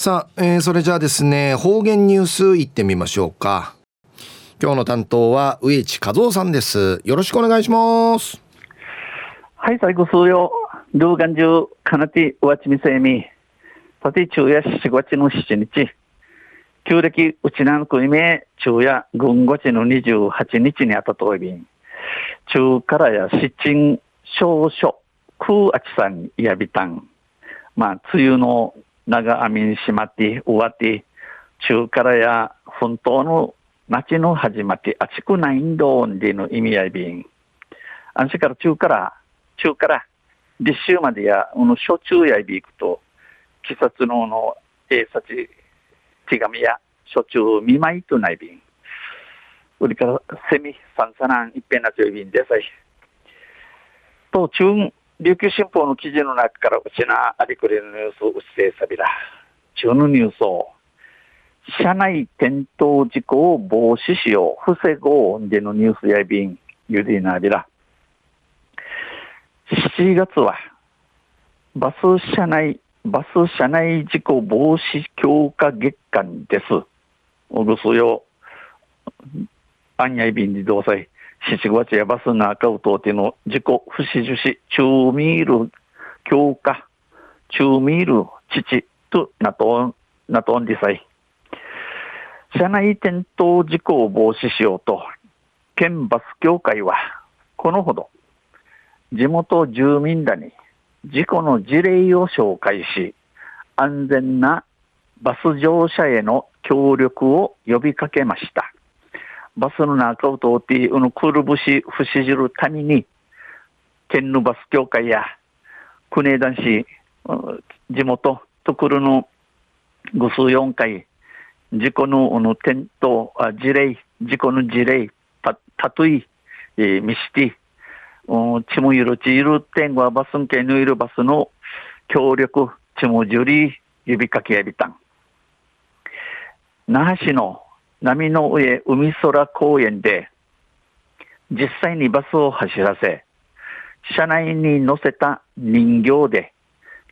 さあ、えー、それじゃあですね、方言ニュースいってみましょうか。今日の担当は植地和夫さんです。よろしくお願いします。はい、最後数曜、ルーガンジュ、かなて、うわちみせみ、さて、昼夜4月の7日、旧暦、うちなのくいめ、昼夜、軍月の28日にあたといびん、中からや七鎮、少々、空あちさんやびたん、まあ、梅雨の長網にしまって、終わって、中からや奮闘の町の始まって、あちくないんどんでの意味合いびん。あんしから中から、中から、立秋までや、この初中やいびいくと、季節のの、えさち、手紙や、初中見舞いとないびん。売りからセミ、サンサナン、一遍なちょいびんでさい。と、中、琉球新報の記事の中からうちなありくりのニュースうちせさびら。中のニュースを、車内転倒事故を防止しよう、防ごうでのニュースやびん、ゆりなびら。7月は、バス車内、バス車内事故防止強化月間です。おぐすよ、あんやいびんにどうさい。七月やバスが赤うとうての事故不死樹死中ミール強化中ミール父となとなとんでさい車内転倒事故を防止しようと県バス協会はこのほど地元住民らに事故の事例を紹介し安全なバス乗車への協力を呼びかけましたバスの中を通って、うのくるぶし、ふしじるために、県のバス協会や、国枝市、地元、とくるの、ぐ数4回、事故の、の、転倒、あ、事例、事故の事例、た、たとい、えー、見して、ちもゆるちいる天はバスんけのいるバスの協力、ちもじゅり、指かけやりたん。那覇市の波の上海空公園で実際にバスを走らせ、車内に乗せた人形で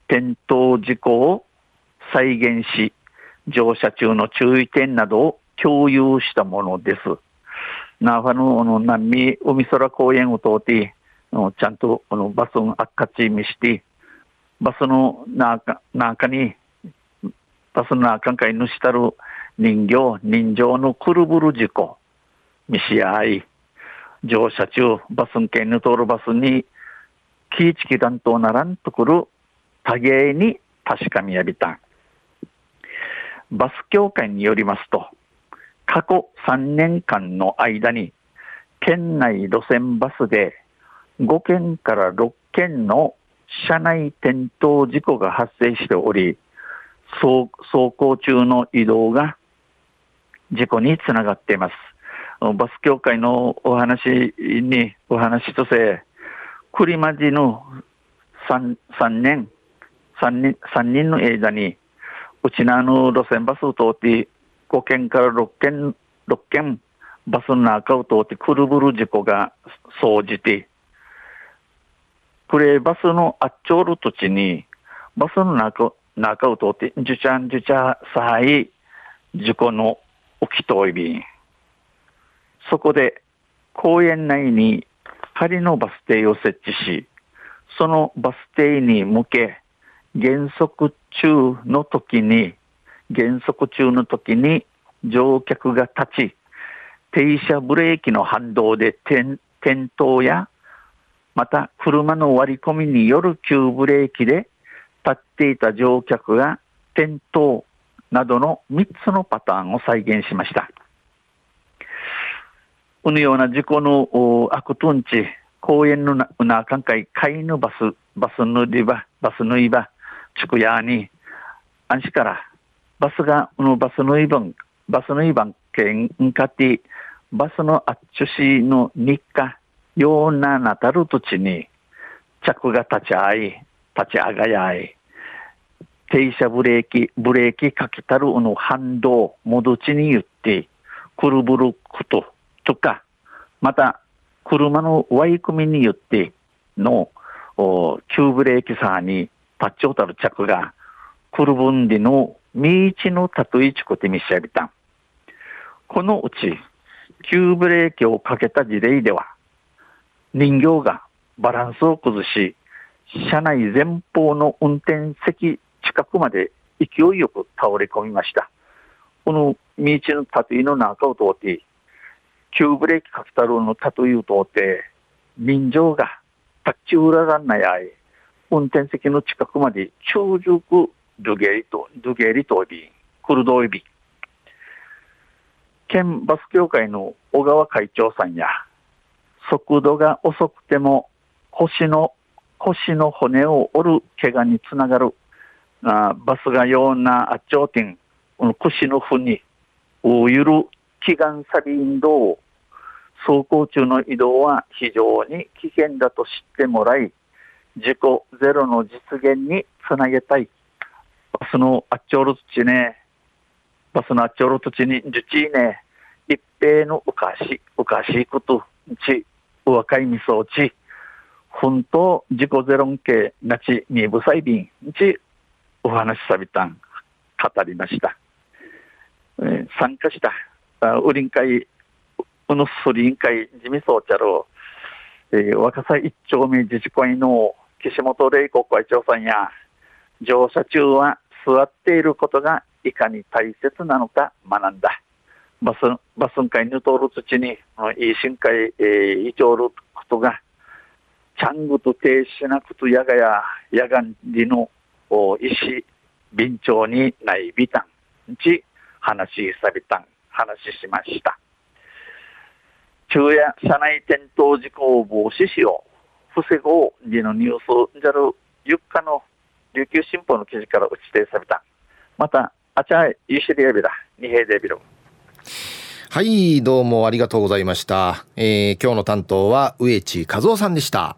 転倒事故を再現し、乗車中の注意点などを共有したものです。ナーファのの波海空公園を通って、ちゃんとこのバスをあっかち見して、バスの中中に、バスの中に主たる人形、人情のくるぶる事故、見し合い、乗車中、バスン県に通るバスに、キーチキ団とならんとくる多芸に確かみやびたん。バス協会によりますと、過去3年間の間に、県内路線バスで5件から6件の車内転倒事故が発生しており、走行中の移動が事故につながっています。バス協会のお話に、お話とせ、栗まじの 3, 3年、3人、3人の間に、うちのあの路線バスを通って、5件から6件、6件、バスの中を通ってくるぶる事故が生じて、これバスのあっちょる土地に、バスの中中を通って、じゅちゃんじゅちゃさはい、事故の起きといびん。そこで公園内に仮のバス停を設置し、そのバス停に向け、減速中の時に、減速中の時に乗客が立ち、停車ブレーキの反動で転倒や、また車の割り込みによる急ブレーキで立っていた乗客が転倒などの3つのパターンを再現しました。このような事故の悪トンチ、公園の中海、飼いのバス、バスのり場、バスのい場、地区屋に、安心から、バスが、のバスのいばん、バスのいばん、けんかて、バスのあっちゅしの日課、ようななたる土地に、着が立ち会い、立ち上がやい、停車ブレーキ、ブレーキかけたるの反動、戻ちに言って、くるぶることとか、また、車のワイ組みによっての、急ブレーキさに立ちおたる着が、クルブンディのミーチのタトゥイチコテミシャビタン。このうち、急ブレーキをかけた事例では、人形がバランスを崩し、車内前方の運転席近くまで勢いよく倒れ込みました。この道のタトゥーの中を通って、急ブレーキかけたろうのタトゥーを通って、人情が立ち裏がんないあい、運転席の近くまで長熟ドゲリと、ドゲリとび、クルドイビ。県バス協会の小川会長さんや、速度が遅くても腰の腰の骨を折る怪我につながるあバスがようなあっちょうてん、この腰の負に、おゆる祈願サビ運動走行中の移動は非常に危険だと知ってもらい、事故ゼロの実現につなげたい。バスのあっちょる土ね、バスのあっちょる土に、じゅちね、一平のうかし、うかしいこと、ち、お若いみそち、本当自己ゼロン系なちにぶさいびんちお話しさびたん語りました、えー、参加したウリン会うのすりん会自民党ちゃろう、えー、若狭一丁目自治会の岸本玲子会長さんや乗車中は座っていることがいかに大切なのか学んだ。バスバスン会に通る土にいい深海、えー、いちょることがちゃんぐと停止なくとやがややがんりのお石便長にないびたんち話しさびたん話しました。昼夜車内転倒事故を防止しよう。防ごうにのニュースじゃるゆっかの琉球新報の記事から打ち定された。また、あちゃい、いしりやびら、二平でびろ。はい、どうもありがとうございました。えー、今日の担当は植地和夫さんでした。